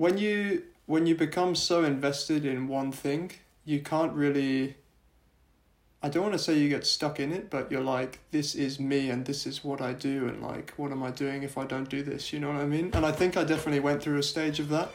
when you when you become so invested in one thing, you can't really. I don't want to say you get stuck in it, but you're like, this is me and this is what I do, and like, what am I doing if I don't do this? You know what I mean? And I think I definitely went through a stage of that.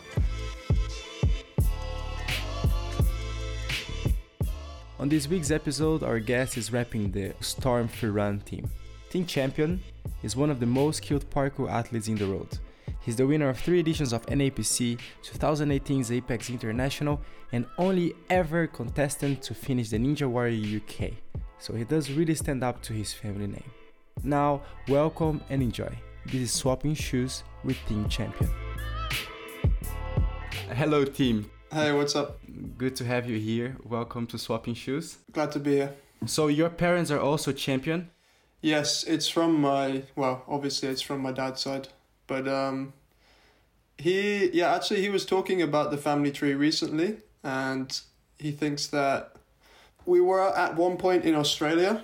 On this week's episode, our guest is repping the Storm Free Run team. Tim Champion is one of the most skilled parkour athletes in the world. He's the winner of three editions of NAPC, 2018's Apex International, and only ever contestant to finish the Ninja Warrior UK. So he does really stand up to his family name. Now, welcome and enjoy. This is Swapping Shoes with Tim Champion. Hello, Tim. Hey, what's up? Good to have you here. Welcome to Swapping Shoes. Glad to be here. So, your parents are also champion? Yes, it's from my well, obviously it's from my dad's side, but um, he yeah actually he was talking about the family tree recently, and he thinks that we were at one point in Australia.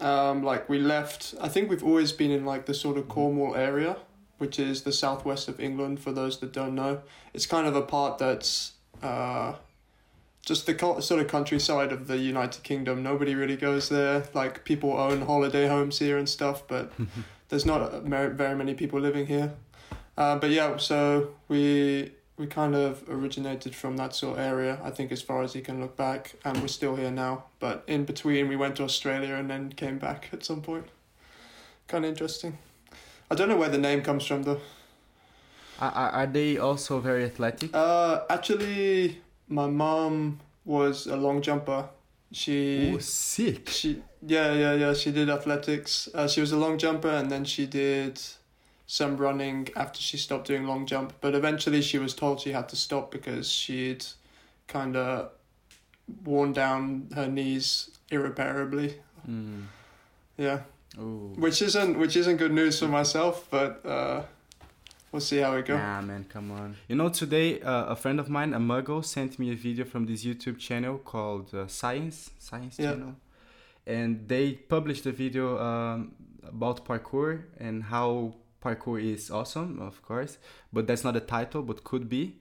Um, like we left, I think we've always been in like the sort of Cornwall area, which is the southwest of England. For those that don't know, it's kind of a part that's uh, just the sort of countryside of the United Kingdom. Nobody really goes there. Like people own holiday homes here and stuff, but there's not very many people living here. Uh, but yeah, so we we kind of originated from that sort of area. I think as far as you can look back, and we're still here now. But in between, we went to Australia and then came back at some point. Kind of interesting. I don't know where the name comes from though. Are, are they also very athletic? Uh, actually, my mom was a long jumper. She Ooh, sick. She yeah yeah yeah. She did athletics. Uh, she was a long jumper, and then she did some running after she stopped doing long jump. But eventually, she was told she had to stop because she'd kind of worn down her knees irreparably. Mm. Yeah. Ooh. Which isn't which isn't good news for myself, but. Uh, We'll see how it goes. Nah, man, come on. You know, today uh, a friend of mine, a Muggle, sent me a video from this YouTube channel called uh, Science Science Yeah. Channel, and they published a video um, about parkour and how parkour is awesome, of course, but that's not the title, but could be.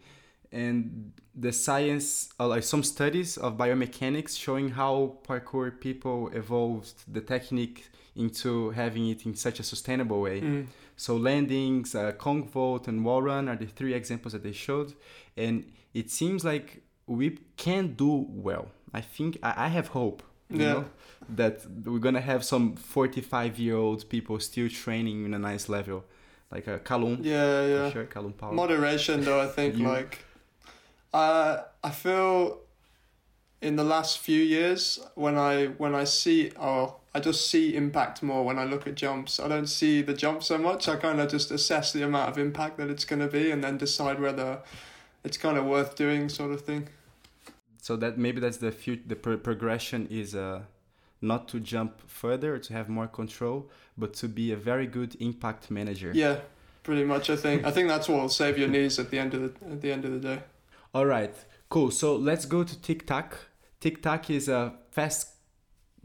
And the science, uh, like some studies of biomechanics showing how parkour people evolved the technique into having it in such a sustainable way. Mm. So landings, uh, Kong Vault, and wall run are the three examples that they showed, and it seems like we can do well. I think I, I have hope. You Yeah. know, that we're gonna have some 45 year old people still training in a nice level, like uh, Kalum. Yeah, yeah. Sure, Kalum Power. Moderation, though, I think You- like, uh, I feel in the last few years when I when I see oh I just see impact more when I look at jumps. I don't see the jump so much. I kind of just assess the amount of impact that it's going to be and then decide whether it's kind of worth doing, sort of thing. so that maybe that's the fut- the pro- progression is uh, not to jump further to have more control, but to be a very good impact manager. Yeah, pretty much. I think I think that's what will save your knees at the end of the at the end of the day. All right, cool. So let's go to TikTok. TikTok is a fast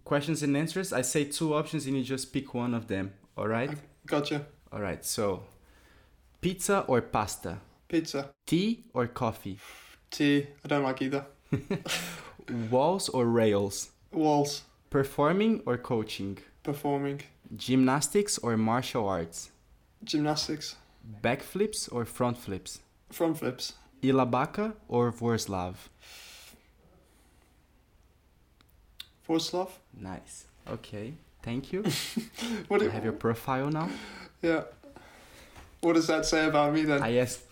questions and answers. I say two options and you just pick one of them. All right. Gotcha. All right. So, pizza or pasta, Pizza, tea or coffee, tea. I don't like either. walls or rails, Walls, performing or coaching, performing, gymnastics or martial arts, gymnastics, backflips or front flips, front flips. Ilabaka or Vorslav. Vorslav. Nice. Okay. Thank you. What? I do- have your profile now. Yeah. What does that say about me then? I asked.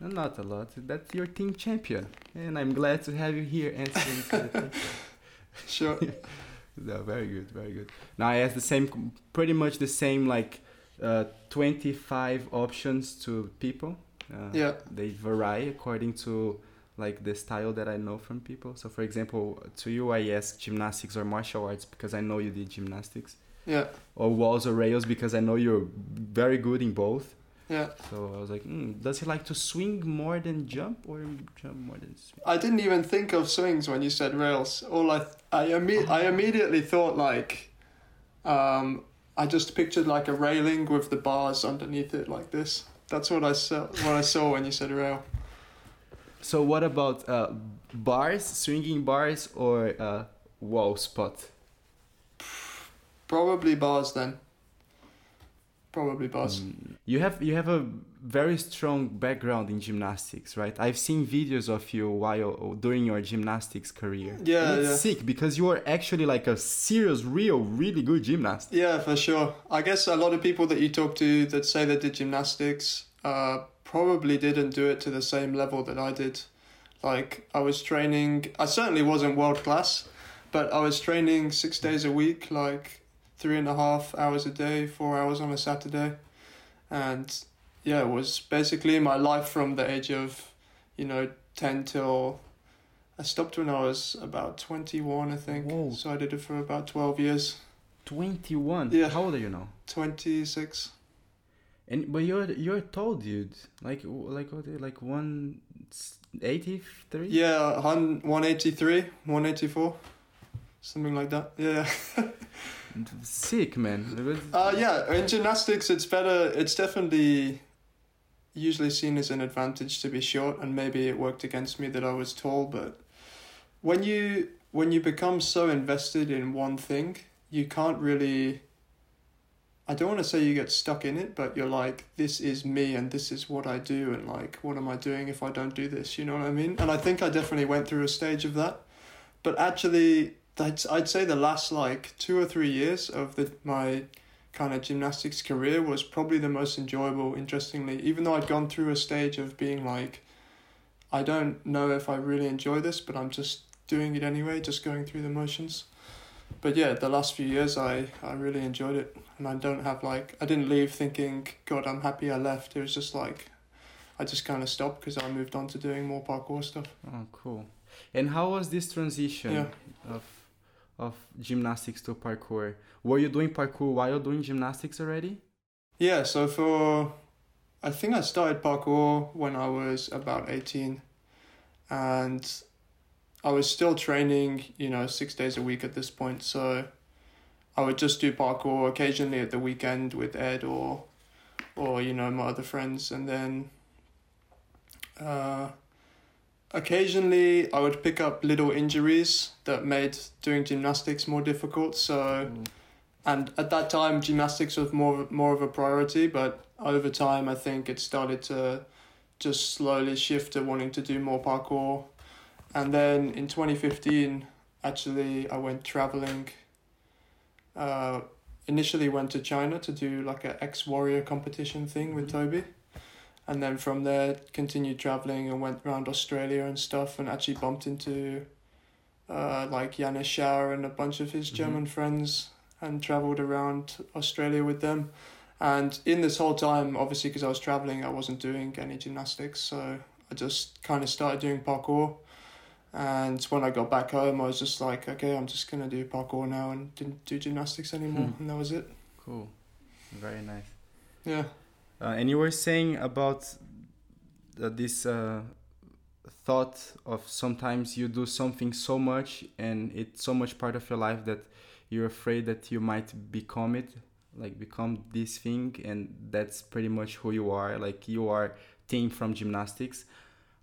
Not a lot. That's your Tim champion, and I'm glad to have you here answering. Sure. no, very good, very good. Now I asked the same, pretty much the same, like uh, 25 options to people. Uh, Yeah. They vary according to like the style that I know from people. So, for example, to you, I asked gymnastics or martial arts because I know you did gymnastics, Yeah. or walls or rails because I know you're very good in both. Yeah. So I was like, mm, does he like to swing more than jump or jump more than swing? I didn't even think of swings when you said rails. All I I imme- I immediately thought like, um, I just pictured like a railing with the bars underneath it like this. That's what I saw. What I saw when you said rail. So what about uh, bars, swinging bars, or uh, wall spot? Probably bars then. Probably bars. Mm. You have you have a very strong background in gymnastics, right? I've seen videos of you while during your gymnastics career. Yeah, and it's yeah. sick because you are actually like a serious, real, really good gymnast. Yeah, for sure. I guess a lot of people that you talk to that say they did gymnastics uh, probably didn't do it to the same level that I did. Like I was training. I certainly wasn't world class, but I was training six days a week, like three and a half hours a day, four hours on a Saturday, and yeah, it was basically my life from the age of, you know, ten till. I stopped when I was about twenty one, I think. Whoa. So I did it for about twelve years. Twenty one. Yeah. How old are you now? Twenty six. And but you're you're a tall dude. Like like what? Like one eighty three. Yeah, hun- 183, 184, something like that. Yeah. Sick man. Uh, yeah, in gymnastics, it's better. It's definitely usually seen as an advantage to be short, and maybe it worked against me that I was tall. But when you when you become so invested in one thing, you can't really. I don't want to say you get stuck in it, but you're like, this is me, and this is what I do, and like, what am I doing if I don't do this? You know what I mean? And I think I definitely went through a stage of that, but actually, that's I'd say the last like two or three years of the my kind of gymnastics career was probably the most enjoyable. Interestingly, even though I'd gone through a stage of being like, I don't know if I really enjoy this, but I'm just doing it anyway, just going through the motions. But yeah, the last few years I I really enjoyed it, and I don't have like I didn't leave thinking God I'm happy I left. It was just like. I just kind of stopped because I moved on to doing more parkour stuff. Oh, cool. And how was this transition Yeah. of of gymnastics to parkour? Were you doing parkour while doing gymnastics already? Yeah, so for I think I started parkour when I was about 18 and I was still training, you know, 6 days a week at this point. So I would just do parkour occasionally at the weekend with Ed or or you know, my other friends and then uh occasionally I would pick up little injuries that made doing gymnastics more difficult. So and at that time gymnastics was more more of a priority but over time i think it started to just slowly shift to wanting to do more parkour and then in 2015 actually i went traveling uh, initially went to china to do like a ex warrior competition thing with Mhm. toby and then from there continued traveling and went around australia and stuff and actually bumped into uh, like Janis Schauer and a bunch of his Mhm. German friends and traveled around Australia with them. And in this whole time, obviously, because I was traveling, I wasn't doing any gymnastics. So I just kind of started doing parkour. And when I got back home, I was just like, okay, I'm just going to do parkour now and didn't do gymnastics anymore. Hmm. And that was it. Cool. Very nice. Yeah. Uh, and you were saying about uh, this uh, thought of sometimes you do something so much and it's so much part of your life that you're afraid that you might become it, like become this thing, and that's pretty much who you are. Like you are Tim from gymnastics.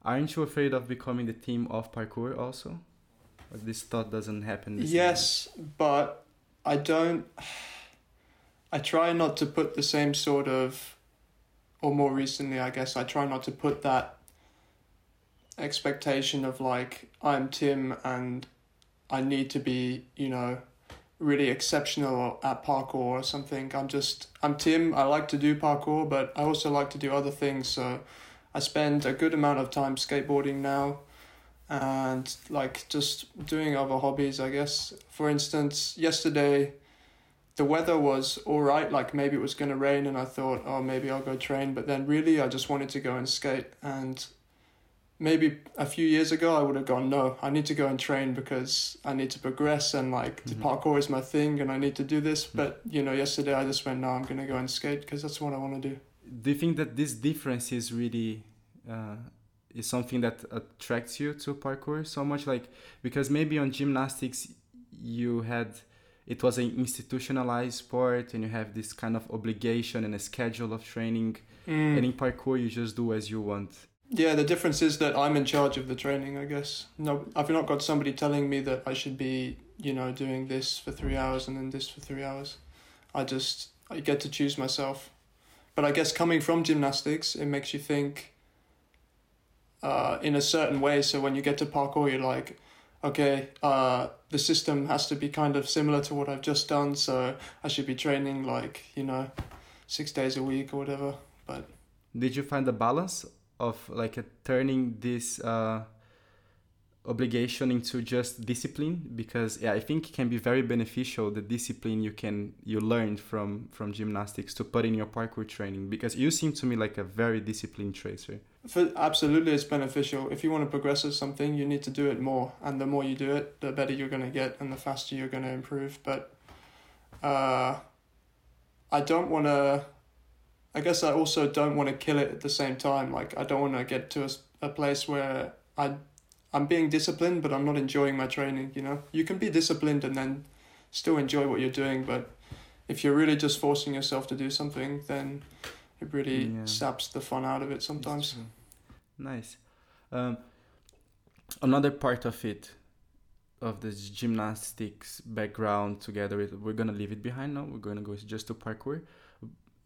Aren't you afraid of becoming the Tim of parkour also? This thought doesn't happen. Yes, but I don't. I try not to put the same sort of, or more recently, I guess, I try not to put that expectation of like, I'm Tim and I need to be, you know, really exceptional at parkour or something. I'm just, I'm Tim, I like to do parkour, but I also like to do other things. So I spend a good amount of time skateboarding now and like just doing other hobbies, I guess. For instance, yesterday the weather was all right, like maybe it was going to rain, and I thought, oh, maybe I'll go train. But then really, I just wanted to go and skate. And maybe a few years ago, I would have gone, no, I need to go and train because I need to progress, and like Mhm. parkour is my thing, and I need to do this. But you know, yesterday I just went, no, I'm going to go and skate because that's what I want to do. do you think that this difference is really uh, is something that attracts you to parkour so much like because maybe on gymnastics you had it was an institutionalized sport and you have this kind of obligation and a schedule of training and in parkour you just do as you want. Yeah, the difference is that I'm in charge of the training. I guess no, I've not got somebody telling me that I should be, you know, doing this for three hours and then this for three hours. I just I get to choose myself. But I guess coming from gymnastics, it makes you think uh, in a certain way. So when you get to parkour, you're like, okay, uh, the system has to be kind of similar to what I've just done. So I should be training like you know, six days a week or whatever. But did you find the balance of like a, turning this? Uh obligation into just discipline because yeah i think it can be very beneficial the discipline you can you learned from from gymnastics to put in your parkour training because you seem to me like a very disciplined tracer For, absolutely it's beneficial. If you want to progress at something you need to do it more. And the more you do it the better you're going to get and the faster you're going to improve. But uh i don't want to i guess i also don't want to kill it at the same time. Like i don't want to get to a, a place where i I'm being disciplined, but I'm not enjoying my training. You know, you can be disciplined and then still enjoy what you're doing, but if you're really just forcing yourself to do something, then it really yeah. saps the fun out of it sometimes. Nice. Um, another part of it, of this gymnastics background, together with we're gonna leave it behind now. We're gonna go just to parkour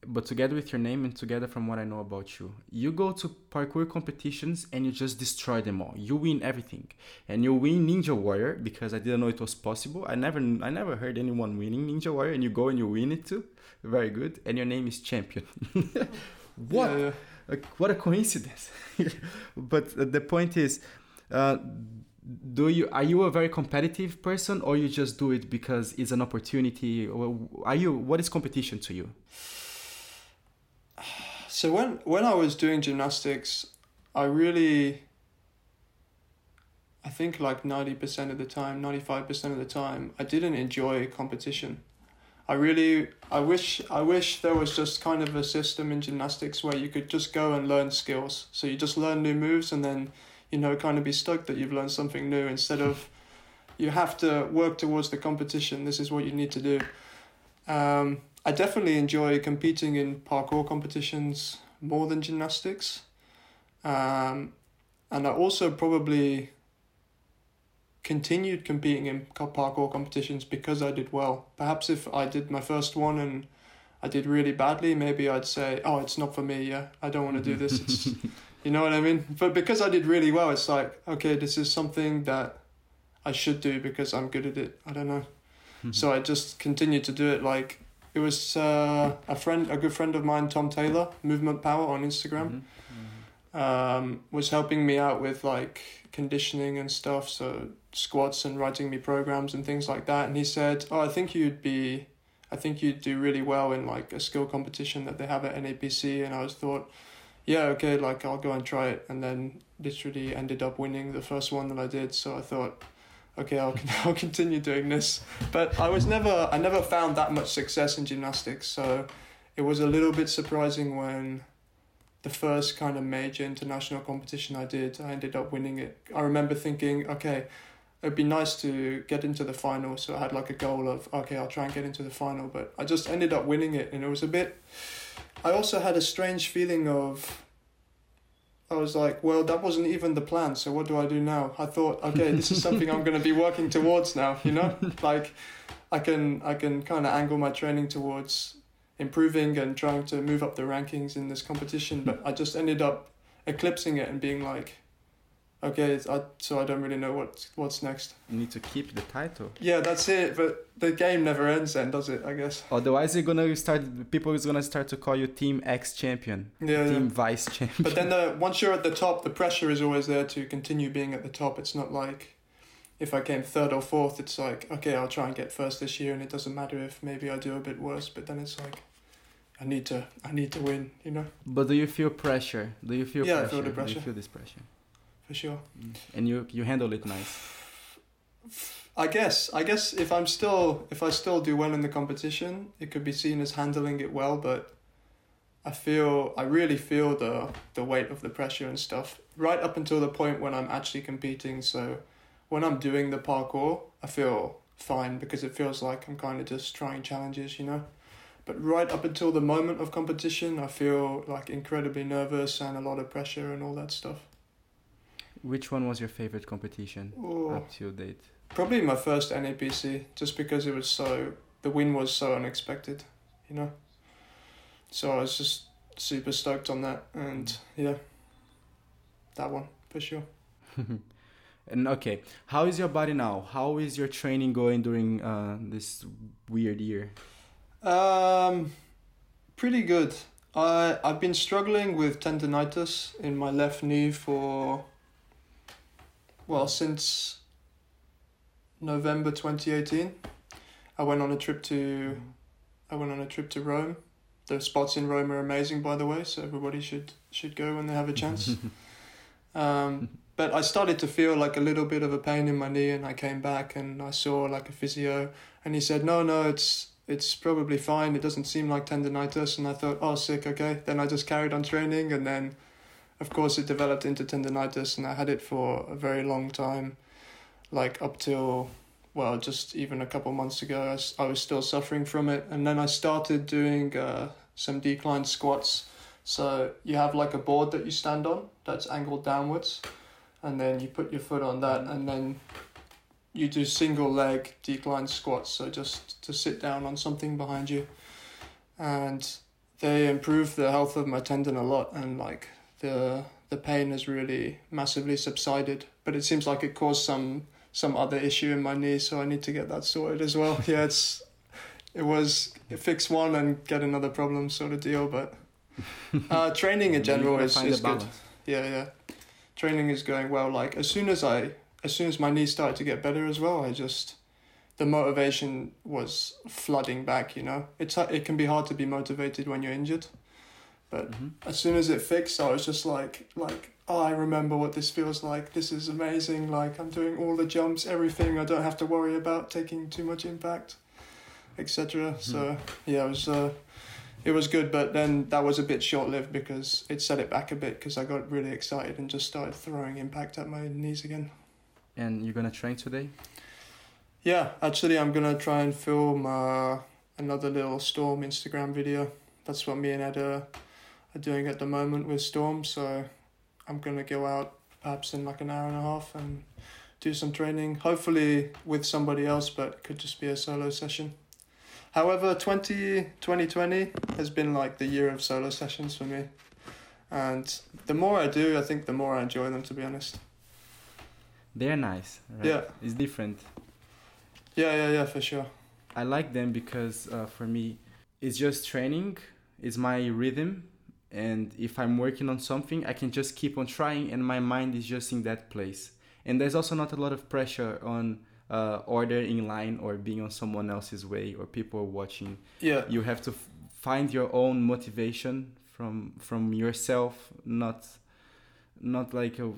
but together with your name and together from what I know about you, you go to parkour competitions and you just destroy them all. You win everything, and you win Ninja Warrior because I didn't know it was possible. I never, I never heard anyone winning Ninja Warrior, and you go and you win it too. Very good, and your name is champion. what? Yeah. what a coincidence! but the point is, uh, do you are you a very competitive person, or you just do it because it's an opportunity? Or are you? What is competition to you? So when when I was doing gymnastics, I really I think like 90% of the time, 95% of the time, I didn't enjoy competition. I really I wish I wish there was just kind of a system in gymnastics where you could just go and learn skills. So you just learn new moves and then you know kind of be stoked that you've learned something new instead of you have to work towards the competition. This is what you need to do. Um, I definitely enjoy competing in parkour competitions more than gymnastics. Um, and I also probably continued competing in parkour competitions because I did well. Perhaps if I did my first one and I did really badly, maybe I'd say, "Oh, it's not for me. Yeah, I don't want to do this." It's, you know what I mean? But because I did really well, it's like, okay, this is something that I should do because I'm good at it. I don't know. Mm-hmm. So I just continued to do it. Like it was uh, a friend, a good friend of mine, Tom Taylor, Movement Power on Instagram, mm-hmm. Um, was helping me out with like conditioning and stuff, so squats and writing me programs and things like that. And he said, "Oh, I think you'd be, I think you'd do really well in like a skill competition that they have at NAPC." And I was thought, "Yeah, okay, like I'll go and try it." And then literally ended up winning the first one that I did. So I thought okay, I'll, I'll continue doing this. But I was never, I never found that much success in gymnastics. So it was a little bit surprising when the first kind of major international competition I did, I ended up winning it. I remember thinking, okay, it'd be nice to get into the final. So I had like a goal of, okay, I'll try and get into the final. But I just ended up winning it. And it was a bit, I also had a strange feeling of, I was like, well, that wasn't even the plan. So what do I do now? I thought, okay, this is something I'm going to be working towards now. You know, like I can I can kind of angle my training towards improving and trying to move up the rankings in this competition. But I just ended up eclipsing it and being like, okay, I, so I don't really know what what's next. You need to keep the title. Yeah, that's it. But the game never ends, then, does it? I guess. Otherwise, you're gonna start. People is gonna start to call you Tim X champion. Yeah. Tim yeah. Vice champion. But then, the, once you're at the top, the pressure is always there to continue being at the top. It's not like. If I came third or fourth, it's like okay, I'll try and get first this year, and it doesn't matter if maybe I do a bit worse. But then it's like, I need to, I need to win, you know. But do you feel pressure? Do you feel yeah, pressure? I feel the pressure. Do you feel this pressure? For sure. And you you handle it nice. I guess I guess if I'm still if I still do well in the competition, it could be seen as handling it well, but I feel I really feel the the weight of the pressure and stuff right up until the point when I'm actually competing. So when I'm doing the parkour, I feel fine because it feels like I'm kind of just trying challenges, you know. But right up until the moment of competition, I feel like incredibly nervous and a lot of pressure and all that stuff. Which one was your favorite competition Oh, up to date? probably my first NAPC, just because it was so the win was so unexpected, you know. So I was just super stoked on that, and yeah, that one for sure. and okay, how is your body now? How is your training going during uh, this weird year? Um, pretty good. I I've been struggling with tendonitis in my left knee for well since November twenty eighteen. I went on a trip to I went on a trip to Rome. The spots in Rome are amazing, by the way, so everybody should should go when they have a chance. um, but I started to feel like a little bit of a pain in my knee, and I came back and I saw like a physio, and he said, "No, no, it's it's probably fine. It doesn't seem like tendonitis." And I thought, "Oh, sick, okay." Then I just carried on training, and then, of course, it developed into tendonitis, and I had it for a very long time, like up till well, just even a couple months ago, I was, I was still suffering from it. And then I started doing uh, some decline squats. So you have like a board that you stand on that's angled downwards, and then you put your foot on that, and then you do single leg decline squats. So just to sit down on something behind you. And they improve the health of my tendon a lot, and like the the pain has really massively subsided. But it seems like it caused some some other issue in my knee, so I need to get that sorted as well. Yeah, it's it was fix one and get another problem sort of deal, but uh, training in general is, is good. Yeah, yeah. Training is going well. Like as soon as I as soon as my knee started to get better as well, I just the motivation was flooding back, you know. It's it can be hard to be motivated when you're injured. But Mhm. as soon as it fixed, I was just like like oh, I remember what this feels like. This is amazing. Like I'm doing all the jumps, everything. I don't have to worry about taking too much impact, etc. So yeah, it was uh, it was good. But then that was a bit short lived because it set it back a bit because I got really excited and just started throwing impact at my knees again. And you're gonna train today? Yeah, actually, I'm gonna try and film uh, another little Storm Instagram video. That's what me and Ed are, are doing at the moment with Storm. So I'm gonna go out perhaps in like an hour and a half and do some training. Hopefully with somebody else, but it could just be a solo session. However, 20, 2020 has been like the year of solo sessions for me. And the more I do, I think the more I enjoy them, to be honest. They're nice. Right? Yeah. It's different. Yeah, yeah, yeah, for sure. I like them because uh, for me, it's just training. It's my rhythm, and if I'm working on something, I can just keep on trying, and my mind is just in that place. And there's also not a lot of pressure on uh, order in line or being on someone else's way or people watching. Yeah. You have to f- find your own motivation from from yourself, not not like a,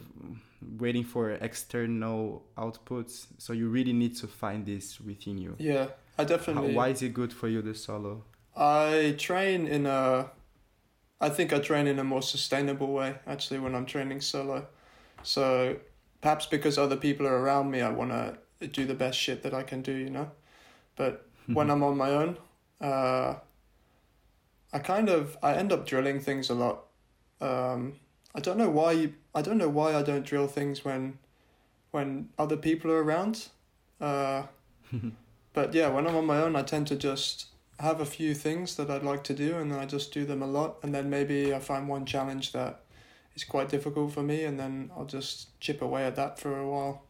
waiting for external outputs. So you really need to find this within you. Yeah, I How, definitely. why is it good for you the solo? I train in a. I think I train in a more sustainable way actually when I'm training solo. So perhaps because other people are around me, I want to do the best shit that I can do, you know? But when I'm on my own, uh, I kind of I end up drilling things a lot. Um, I don't know why you, I don't know why I don't drill things when when other people are around. Uh, but yeah, when I'm on my own, I tend to just have a few things that I'd like to do, and then I just do them a lot, and then maybe I find one challenge that is quite difficult for me, and then I'll just chip away at that for a while.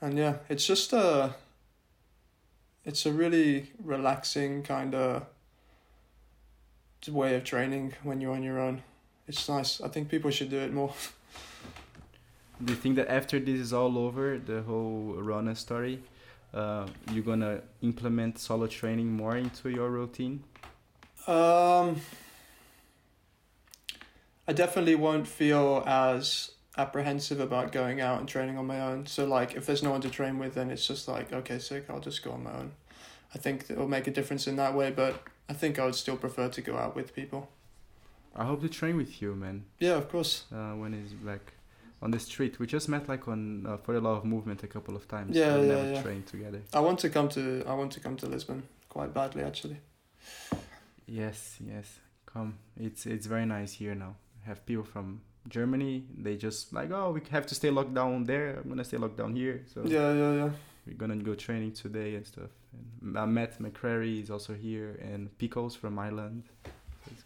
And yeah, it's just a. It's a really relaxing kind of way of training when you're on your own. It's nice. I think people should do it more. Do you think that after this is all over, the whole Rona story, uh, you're gonna implement solo training more into your routine? Um, I definitely won't feel as apprehensive about going out and training on my own. So like, if there's no one to train with, then it's just like, okay, sick. I'll just go on my own. I think it will make a difference in that way, but I think I would still prefer to go out with people. I hope to train with you, man. Yeah, of course. Uh, when he's back on the street, we just met like on uh, for a lot of movement a couple of times. Yeah, we yeah, never yeah. trained together. I want to come to I want to come to Lisbon quite badly actually. Yes, yes. Come. It's it's very nice here now. Have people from Germany. They just like, oh, we have to stay locked down there. I'm gonna stay locked down here. So Yeah, yeah, yeah. we're gonna go training today and stuff. And I met McCrary is also here, and Picos from Ireland.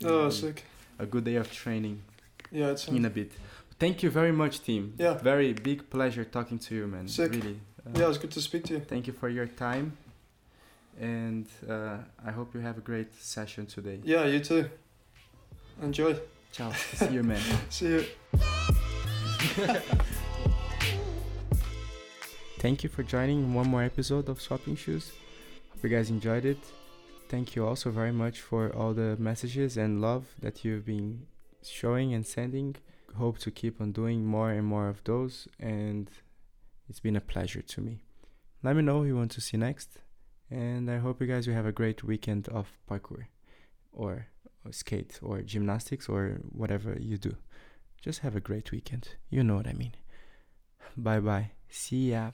So Oh, sick. A good day of training Yeah, it's in a bit. Thank you very much, Tim. Yeah. Very big pleasure talking to you, man. Sick. Really. Uh, yeah, it's good to speak to you. Thank you for your time, and uh, I hope you have a great session today. Yeah, you too. Enjoy. Ciao. See you, man. See you. Thank you for joining one more episode of Swapping Shoes. Hope you guys enjoyed it. Thank you also very much for all the messages and love that you've been showing and sending. Hope to keep on doing more and more of those, and it's been a pleasure to me. Let me know who you want to see next, and I hope you guys will have a great weekend of parkour, or, or skate, or gymnastics, or whatever you do. Just have a great weekend. You know what I mean. Bye bye. See ya.